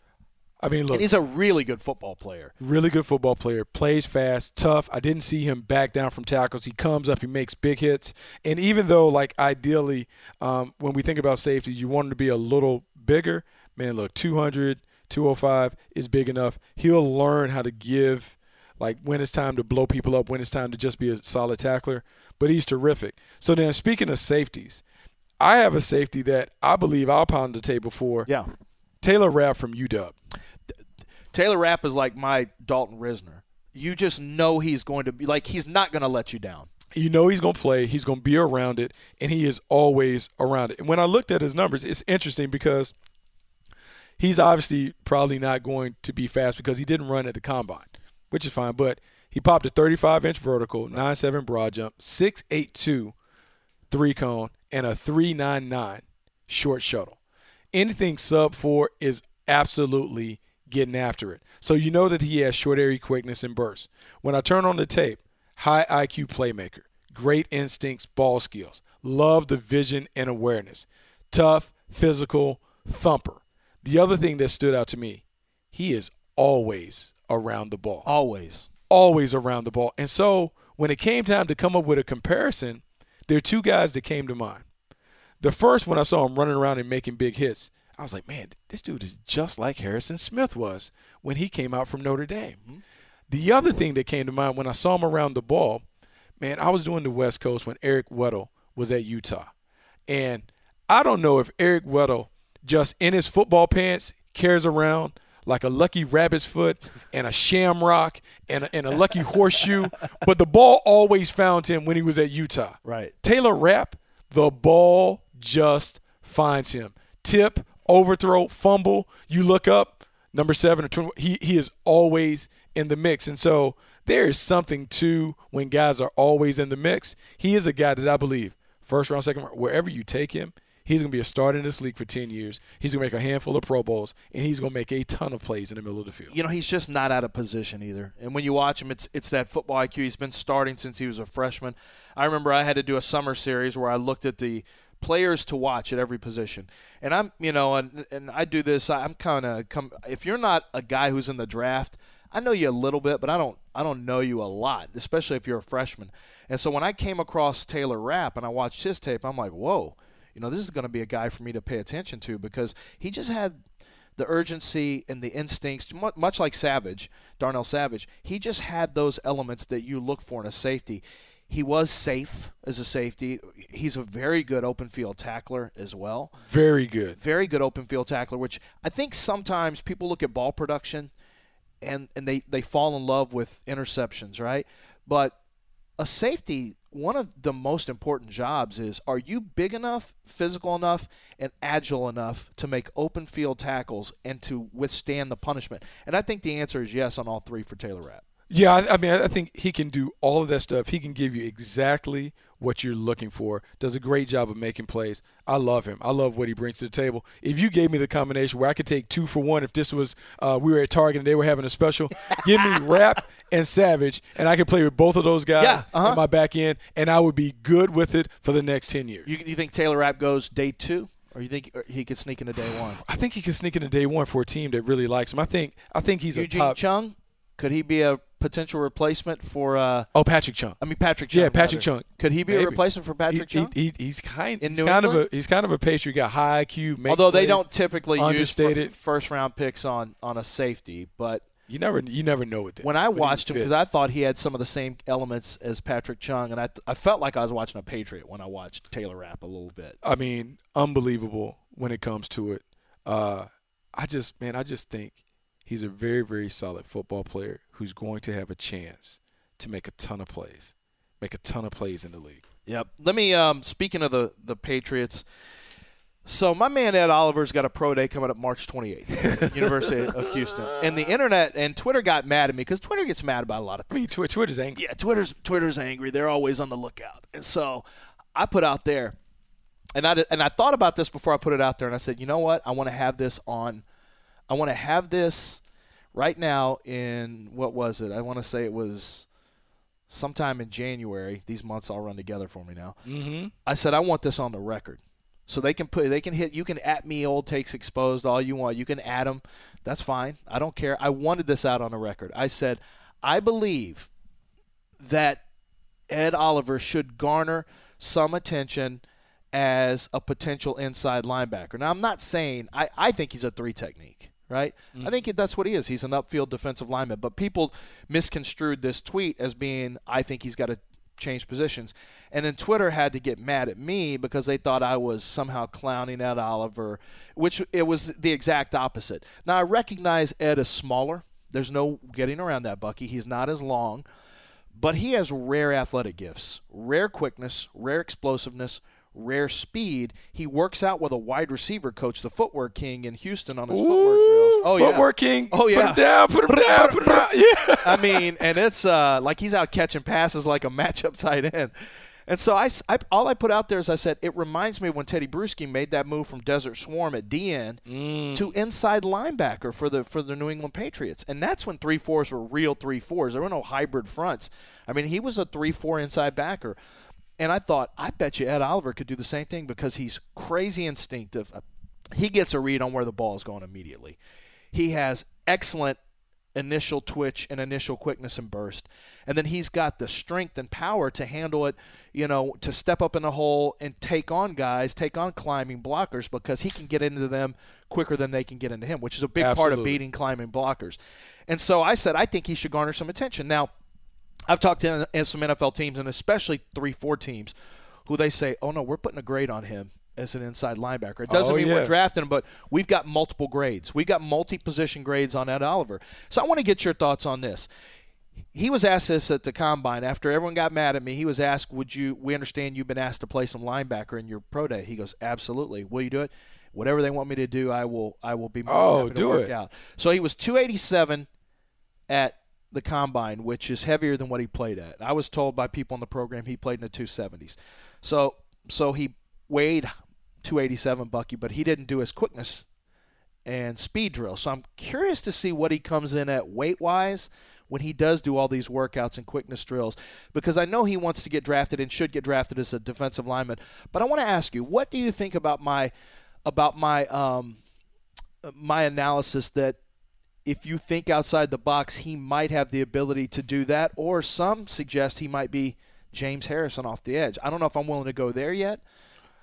I mean, look, and he's a really good football player. Really good football player. Plays fast, tough. I didn't see him back down from tackles. He comes up, he makes big hits. And even though, like, ideally, um, when we think about safety, you want him to be a little bigger. Man, look, 200, 205 is big enough. He'll learn how to give like when it's time to blow people up, when it's time to just be a solid tackler. But he's terrific. So then, speaking of safeties, I have a safety that I believe I'll pound the table for. Yeah. Taylor Rapp from UW. Taylor Rapp is like my Dalton Risner. You just know he's going to be like he's not going to let you down. You know he's going to play. He's going to be around it, and he is always around it. And when I looked at his numbers, it's interesting because he's obviously probably not going to be fast because he didn't run at the combine which is fine. But he popped a 35 inch vertical, 9.7 broad jump, 6.82 three cone, and a 3.99 short shuttle. Anything sub four is absolutely getting after it. So you know that he has short area quickness and burst. When I turn on the tape, high IQ playmaker, great instincts, ball skills, love the vision and awareness, tough, physical, thumper. The other thing that stood out to me, he is always around the ball. Always. Always around the ball. And so when it came time to come up with a comparison, there are two guys that came to mind. The first, when I saw him running around and making big hits, I was like, man, this dude is just like Harrison Smith was when he came out from Notre Dame. Mm-hmm. The other thing that came to mind when I saw him around the ball, man, I was doing the West Coast when Eric Weddle was at Utah. And I don't know if Eric Weddle just in his football pants cares around – like a lucky rabbit's foot and a shamrock and a, and a lucky horseshoe, but the ball always found him when he was at Utah. Right. Taylor Rapp, the ball just finds him. Tip, overthrow, fumble. You look up, number seven or 20, he, he is always in the mix. And so there is something to when guys are always in the mix. He is a guy that I believe, first round, second round, wherever you take him – He's going to be a starter in this league for 10 years. He's going to make a handful of Pro Bowls, and he's going to make a ton of plays in the middle of the field. You know, he's just not out of position either. And when you watch him, it's it's that football IQ. He's been starting since he was a freshman. I remember I had to do a summer series where I looked at the players to watch at every position. And I'm, you know, and and I do this. I'm kind of come. If you're not a guy who's in the draft, I know you a little bit, but I don't I don't know you a lot, especially if you're a freshman. And so when I came across Taylor Rapp and I watched his tape, I'm like, whoa you know, this is going to be a guy for me to pay attention to because he just had the urgency and the instincts, much like Savage, Darnell Savage. He just had those elements that you look for in a safety. He was safe as a safety. He's a very good open field tackler as well. Very good. Very good open field tackler, which I think sometimes people look at ball production and and they they fall in love with interceptions, right? But a safety one of the most important jobs is are you big enough, physical enough, and agile enough to make open field tackles and to withstand the punishment? And I think the answer is yes on all three for Taylor Rapp. Yeah, I, I mean, I think he can do all of that stuff. He can give you exactly what you're looking for. Does a great job of making plays. I love him. I love what he brings to the table. If you gave me the combination where I could take two for one, if this was uh, we were at Target and they were having a special, give me Rapp and Savage, and I could play with both of those guys Yeah, uh-huh. in my back end, and I would be good with it for the next ten years. You, you think Taylor Rapp goes day two, or you think he could sneak into day one? I think he can sneak into day one for a team that really likes him. I think. I think he's Eugene a top. Chung, could he be a potential replacement for? Uh, Oh, Patrick Chung. I mean Patrick Chung. Yeah, Patrick rather. Chung. Could he be a replacement for Patrick He- Chung? he- he- he's kind. In he's New kind of a England? he's kind of a Patriot guy, high IQ. Makes Although they plays. don't typically use first round picks on on a safety, but You never you never know with them. when I watched him because I thought he had some of the same elements as Patrick Chung, and I I felt like I was watching a Patriot when I watched Taylor Rapp a little bit. I mean, unbelievable when it comes to it. Uh, I just, man, I just think he's a very, very solid football player who's going to have a chance to make a ton of plays, make a ton of plays in the league. Yep. Let me. Um, speaking of the the Patriots, so my man Ed Oliver's got a pro day coming up March 28th, University of Houston, and the internet and Twitter got mad at me because Twitter gets mad about a lot of I mean, Twi- Twitter's angry. Yeah, Twitter's Twitter's angry. They're always on the lookout, and so I put out there, and I and I thought about this before I put it out there, and I said, you know what, I want to have this on, I want to have this right now in what was it? I want to say it was sometime in January. These months all run together for me now. Mm-hmm. I said I want this on the record. So they can put they can hit you can at me old takes exposed all you want. You can add them. That's fine. I don't care. I wanted this out on the record. I said I believe that Ed Oliver should garner some attention as a potential inside linebacker. Now I'm not saying I, I think he's a three technique, right? Mm. I think that's what he is. He's an upfield defensive lineman. But people misconstrued this tweet as being I think he's got to change positions. And then Twitter had to get mad at me because they thought I was somehow clowning Ed Oliver, which it was the exact opposite. Now I recognize Ed is smaller. There's no getting around that, Bucky. He's not as long, but he has rare athletic gifts, rare quickness, rare explosiveness, rare speed. He works out with a wide receiver coach, the footwork king in Houston on his footwork drills. Oh yeah. Footwork king. Oh, yeah. Put him down. Put him down. Put him down. Yeah. I mean, and it's uh, like he's out catching passes like a matchup tight end. And so I, I- all I put out there is I said it reminds me when Teddy Bruschi made that move from Desert Swarm at DN to inside linebacker for the for the New England Patriots, and that's when three fours were real three fours. There were no hybrid fronts. I mean, he was a three four inside backer, and I thought I bet you Ed Oliver could do the same thing because he's crazy instinctive. He gets a read on where the ball is going immediately. He has excellent initial twitch and initial quickness and burst. And then he's got the strength and power to handle it, you know, to step up in the hole and take on guys, take on climbing blockers because he can get into them quicker than they can get into him, which is a big part of beating climbing blockers. And so I said, I think he should garner some attention. Now, I've talked to some NFL teams and especially 3 4 teams who they say, oh no, we're putting a grade on him as an inside linebacker. It doesn't Oh, mean yeah. we're drafting him, but we've got multiple grades. We've got multi position grades on Ed Oliver. So I want to get your thoughts on this. He was asked this at the combine after everyone got mad at me. He was asked, "Would you? We understand you've been asked to play some linebacker in your pro day." He goes, "Absolutely. Will you do it? Whatever they want me to do, I will. I will be more Oh, happy to do work it. out." So he was 287 at the combine, which is heavier than what he played at. I was told by people in the program he played in the 270s. So so he weighed 287 Bucky, but he didn't do his quickness and speed drill. So I'm curious to see what he comes in at weight wise when he does do all these workouts and quickness drills because I know he wants to get drafted and should get drafted as a defensive lineman. But I want to ask you, what do you think about my about my um, my analysis that if you think outside the box, he might have the ability to do that, or some suggest he might be James Harrison off the edge. I don't know if I'm willing to go there yet.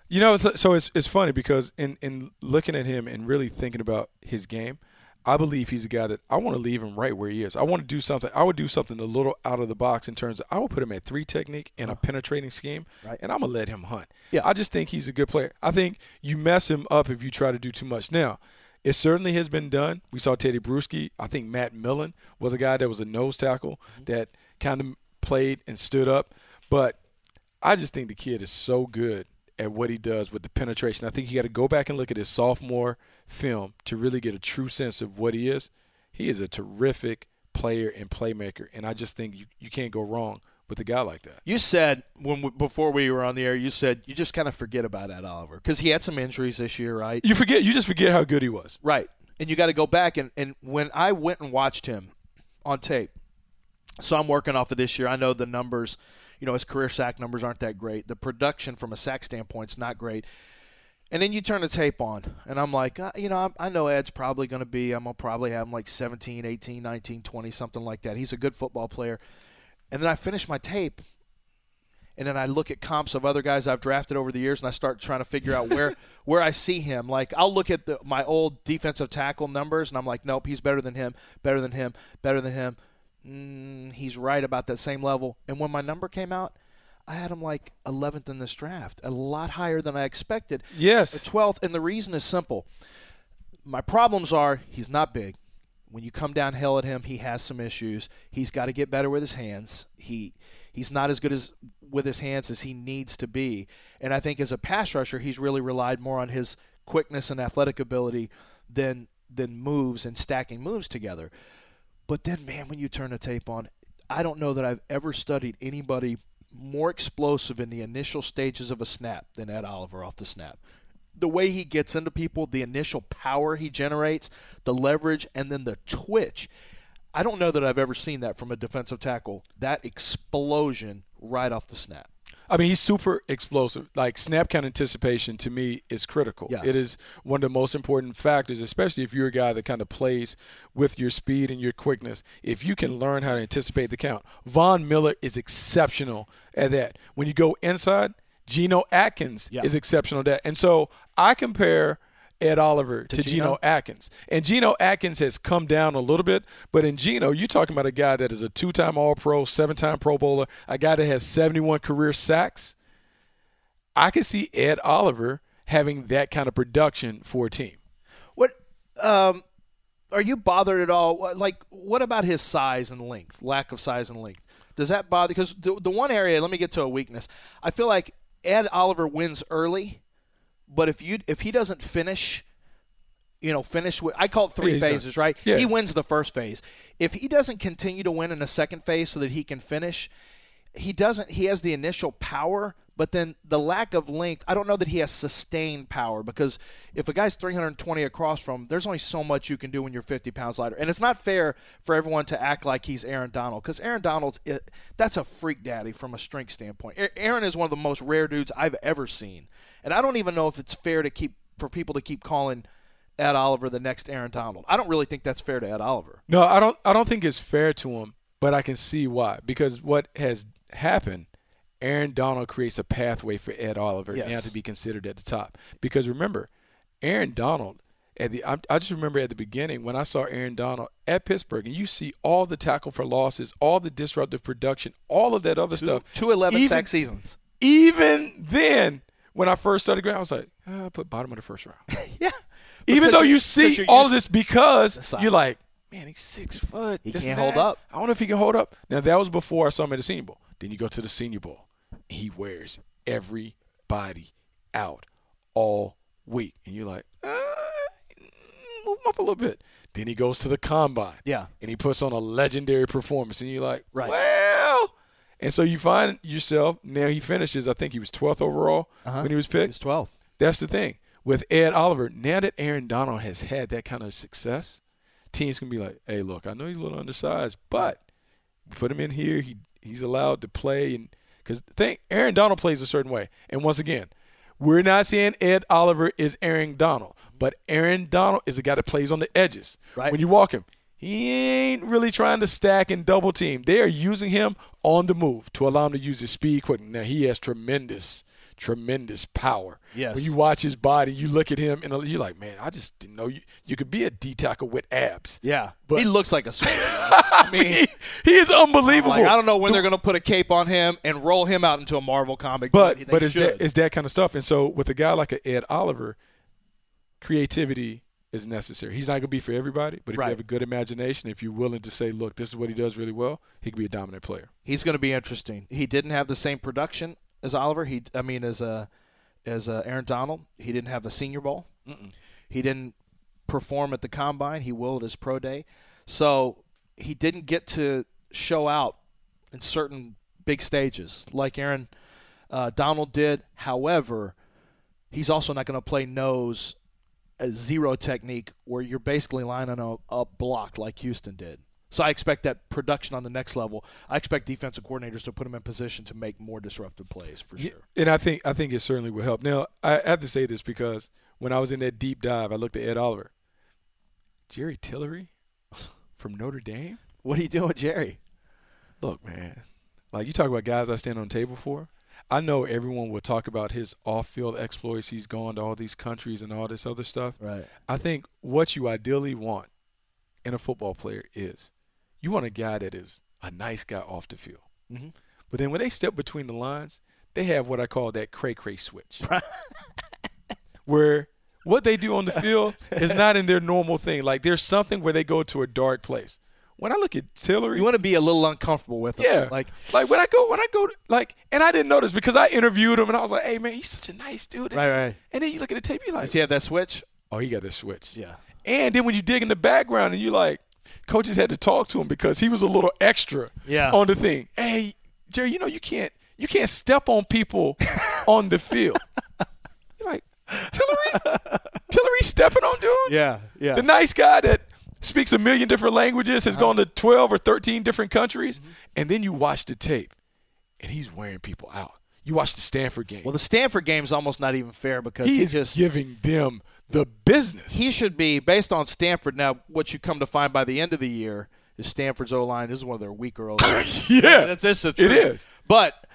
You know, so it's it's funny because in in looking at him and really thinking about his game, I believe he's a guy that I want to leave him right where he is. I want to do something. I would do something a little out of the box in terms of I would put him at three technique and a penetrating scheme, Right. and I'm gonna let him hunt. Yeah. I just think he's a good player. I think you mess him up if you try to do too much. Now, It certainly has been done. We saw Teddy Bruschi. I think Matt Millen was a guy that was a nose tackle mm-hmm. that kind of played and stood up. But I just think the kid is so good at what he does with the penetration. I think you got to go back and look at his sophomore film to really get a true sense of what he is. He is a terrific player and playmaker, and I just think you, you can't go wrong with a guy like that. You said when we, before we were on the air, you said you just kind of forget about Ed Oliver because he had some injuries this year, right? You forget, you just forget how good he was. Right, and you got to go back and and when I went and watched him on tape, so I'm working off of this year. I know the numbers, you know, his career sack numbers aren't that great. The production from a sack standpoint is not great. And then you turn the tape on, and I'm like, uh, you know, I, I know Ed's probably going to be, I'm going to probably have him like 17, 18, 19, 20, something like that. He's a good football player. And then I finish my tape, and then I look at comps of other guys I've drafted over the years, and I start trying to figure out where where I see him. Like I'll look at the, my old defensive tackle numbers, and I'm like, nope, he's better than him, better than him, better than him. Mm, he's right about that same level. And when my number came out, I had him like 11th in this draft, a lot higher than I expected. Yes. At 12th, and the reason is simple. My problems are he's not big. When you come downhill at him, he has some issues. He's got to get better with his hands. He he's not as good as with his hands as he needs to be. And I think as a pass rusher, he's really relied more on his quickness and athletic ability than than moves and stacking moves together. But then, man, when you turn the tape on, I don't know that I've ever studied anybody more explosive in the initial stages of a snap than Ed Oliver off the snap. The way he gets into people, the initial power he generates, the leverage, and then the twitch. I don't know that I've ever seen that from a defensive tackle. That explosion right off the snap. I mean, he's super explosive. Like snap count anticipation to me is critical. Yeah. It is one of the most important factors, especially if you're a guy that kind of plays with your speed and your quickness. If you can learn how to anticipate the count, Von Miller is exceptional at that. When you go inside, Geno Atkins Yeah. is exceptional at that. And so I compare Ed Oliver to, To Geno Geno? Atkins. And Geno Atkins has come down a little bit, but in Geno, you're talking about a guy that is a two time All Pro, seven time Pro Bowler, a guy that has 71 career sacks. I can see Ed Oliver having that kind of production for a team. What um, are you bothered at all? Like, what about his size and length? Lack of size and length. Does that bother? Because the, the one area, let me get to a weakness. I feel like Ed Oliver wins early, but if you if he doesn't finish, you know, finish with I call it Yeah, three done. phases, right? Yeah. He wins the first phase. If he doesn't continue to win in the second phase so that he can finish, he doesn't he has the initial power but then the lack of length i don't know that he has sustained power because if a guy's 320 across from him, there's only so much you can do when you're 50 pounds lighter and it's not fair for everyone to act like he's aaron donald because aaron donald's it, that's a freak daddy from a strength standpoint aaron is one of the most rare dudes i've ever seen and i don't even know if it's fair to keep for people to keep calling ed oliver the next aaron donald i don't really think that's fair to ed oliver No, I don't. I don't think it's fair to him, but I can see why. Because what has happened, Aaron Donald creates a pathway for Ed Oliver now to be considered at the top. Because remember, Aaron Donald at the. I, I just remember at the beginning when I saw Aaron Donald at Pittsburgh, and you see all the tackle for losses, all the disruptive production, all of that other stuff. two 11 Even- sack seasons Even then, when I first started going, I was like, "Ah, I put bottom of the first round. yeah Even though you- see all this because you're like, man, he's six foot. He can't hold up. I don't know if he can hold up. Now that was before I saw him at the Senior Bowl. Then you go to the Senior Bowl. He wears everybody out all week, and you're like, uh, move him up a little bit. Then he goes to the combine. Yeah. and he puts on a legendary performance, and you're like, Right. well. And so you find yourself now. He finishes. I think he was 12th overall when he was picked. Uh-huh. He was 12 That's the thing with Ed Oliver. Now that Aaron Donald has had that kind of success, teams can be like, "Hey, look, I know he's a little undersized, but put him in here. He he's allowed to play, and because think Aaron Donald plays a certain way. And once again, we're not saying Ed Oliver is Aaron Donald, but Aaron Donald is a guy that plays on the edges. Right. When you walk him, he ain't really trying to stack and double team. They are using him on the move to allow him to use his speed quickly. Now he has tremendous, tremendous power. Yes. When you watch his body, you look at him and you're like, man, I just didn't know you you could be a D tackle with abs. Yeah, But- he looks like a superhero. I mean, he, he is unbelievable. like, I don't know when they're going to put a cape on him and roll him out into a Marvel comic, but they but it's that, it's that kind of stuff. And so with a guy like a Ed Oliver, creativity is necessary. He's not going to be for everybody, but if Right. you have a good imagination, if you're willing to say, look, this is what he does really well, he could be a dominant player. He's going to be interesting. He didn't have the same production as Oliver. He, I mean, as uh, as uh, Aaron Donald. He didn't have a Senior Bowl. He didn't perform at the combine. He will at his pro day. So he didn't get to show out in certain big stages like Aaron uh, Donald did. However, he's also not going to play nose a zero technique where you're basically lining a, a block like Houston did. So I expect that production on the next level. I expect defensive coordinators to put him in position to make more disruptive plays for sure. And I think I think it certainly will help. Now I have to say this because when I was in that deep dive, I looked at Ed Oliver, Jerry Tillery from Notre Dame. What are you doing, Jerry? Look, man, like you talk about guys I stand on the table for. I know everyone will talk about his off-field exploits. He's gone to all these countries and all this other stuff. Right. I think what you ideally want in a football player is you want a guy that is a nice guy off the field. Mhm. But then when they step between the lines, they have what I call that cray cray switch. where what they do on the field is not in their normal thing. Like there's something where they go to a dark place. When I look at Tillery, You want to be a little uncomfortable with him. yeah, Like, like when I go when I go to, like, and I didn't notice because I interviewed him and I was like, hey man, he's such a nice dude. Right, right. And then you look at the tape, you're like, does he have that switch? oh, he got this switch. Yeah. And then when you dig in the background and you like, coaches had to talk to him because he was a little extra Yeah. on the thing. Hey, Jerry, you know you can't you can't step on people on the field. You're like, Tillery? Tillery stepping on dudes? Yeah, yeah. The nice guy that speaks a million different languages, has gone to 12 or 13 different countries, Mm-hmm. and then you watch the tape and he's wearing people out. You watch the Stanford game. Well, the Stanford game is almost not even fair because he he is just giving them the business. he should be based on Stanford. Now, what you come to find by the end of the year is Stanford's O line This is one of their weaker O lines. yeah. that's just the It truth. is. But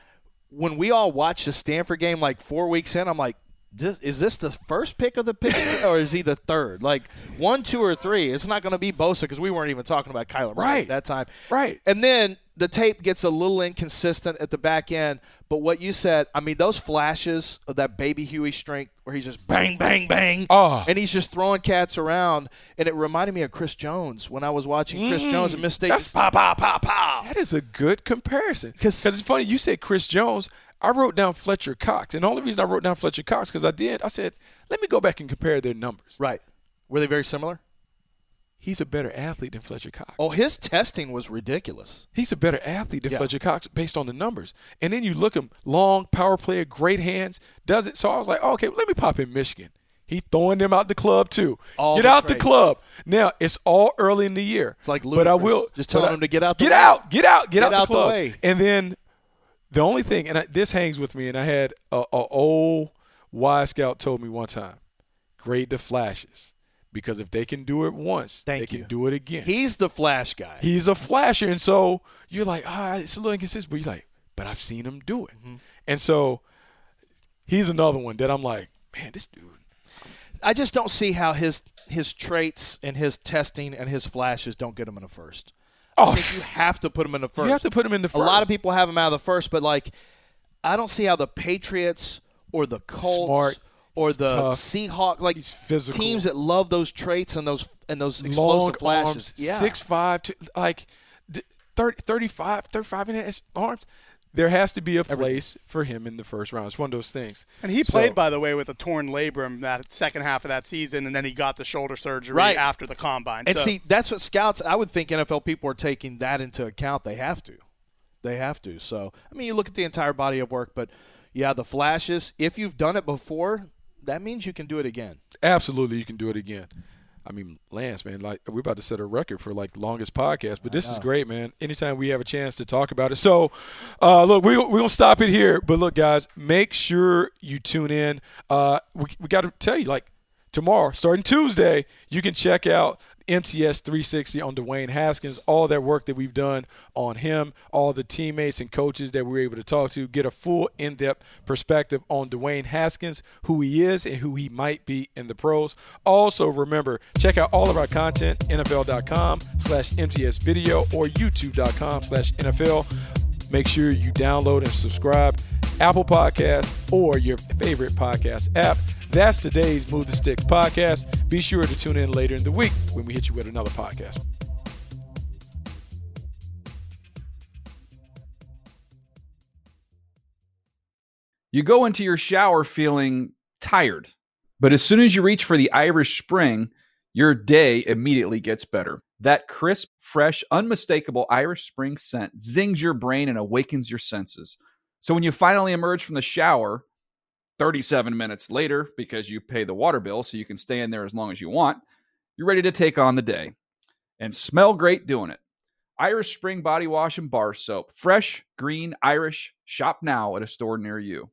when we all watched the Stanford game like four weeks in, I'm like, this, is this the first pick of the pick, or is he the third? Like one, two, or three? It's not going to be Bosa because we weren't even talking about Kyler Murray Right. at that time. Right. And then the tape gets a little inconsistent at the back end. But what you said, I mean, those flashes of that baby Huey strength where he's just bang, bang, bang. Oh. And he's just throwing cats around. And it reminded me of Chris Jones when I was watching Chris mm. Jones and mistake. that's- Pow, pow, pow, pow. That is a good comparison. 'Cause- Because it's funny, you said Chris Jones. I wrote down Fletcher Cox. And the only reason I wrote down Fletcher Cox because I did, I said, let me go back and compare their numbers. Right. Were they very similar? He's a better athlete than Fletcher Cox. Oh, his testing was ridiculous. He's a better athlete than Yeah. Fletcher Cox based on the numbers. And then you look him, long power player, great hands, does it. So I was like, oh, okay, let me pop in Michigan. He throwing them out the club too. All get the out the club. Now it's all early in the year. It's like but I will Just telling him to get out the get way. out, get out, get, Get out, out the club. way. And then the only thing, and I, this hangs with me, and I had a, a old Y scout told me one time, grade the flashes because if they can do it once, Thank they you. can do it again. He's the flash guy. He's a flasher, and so you're like, ah, it's a little inconsistent, but you're like, but I've seen him do it, Mm-hmm. and so he's another one that I'm like, man, this dude. I just don't see how his his traits and his testing and his flashes don't get him in the first. Oh, you have to put him in the first. you have to put him in the first. A lot of people have him out of the first, but like, I don't see how the Patriots or the Colts Smart. or the tough. Seahawks, like teams that love those traits and those and those explosive long flashes. arms, yeah, six five, two, like d- 30, 35, 35 inch arms. There has to be a place for him in the first round. It's one of those things. And he So- played, by the way, with a torn labrum that second half of that season, and then he got the shoulder surgery Right. after the combine. And So- see, that's what scouts. I would think NFL people are taking that into account. They have to. They have to. So, I mean, you look at the entire body of work, but yeah, the flashes. If you've done it before, that means you can do it again. Absolutely, you can do it again. I mean, Lance, man, like we're about to set a record for like longest podcast, but this is great, man. Anytime we have a chance to talk about it. So, uh, look, we, we're gonna stop it here, but look, guys, make sure you tune in. Uh, we we got to tell you, like tomorrow, starting Tuesday, you can check out MTS 360 on Dwayne Haskins. All that work that we've done on him, all the teammates and coaches that we were able to talk to, get a full in-depth perspective on Dwayne Haskins, who he is and who he might be in the pros. Also, remember, check out all of our content, NFL.com slash MTS video or YouTube.com slash NFL. Make sure you download and subscribe Apple Podcasts or your favorite podcast app. That's today's Move the Sticks podcast. Be sure to tune in later in the week when we hit you with another podcast. You go into your shower feeling tired, but as soon as you reach for the Irish Spring, your day immediately gets better. That crisp, fresh, unmistakable Irish Spring scent zings your brain and awakens your senses. So when you finally emerge from the shower, 37 minutes later, because you pay the water bill so you can stay in there as long as you want, you're ready to take on the day and smell great doing it. Irish Spring Body Wash and Bar Soap. Fresh, green, Irish. Shop now at a store near you.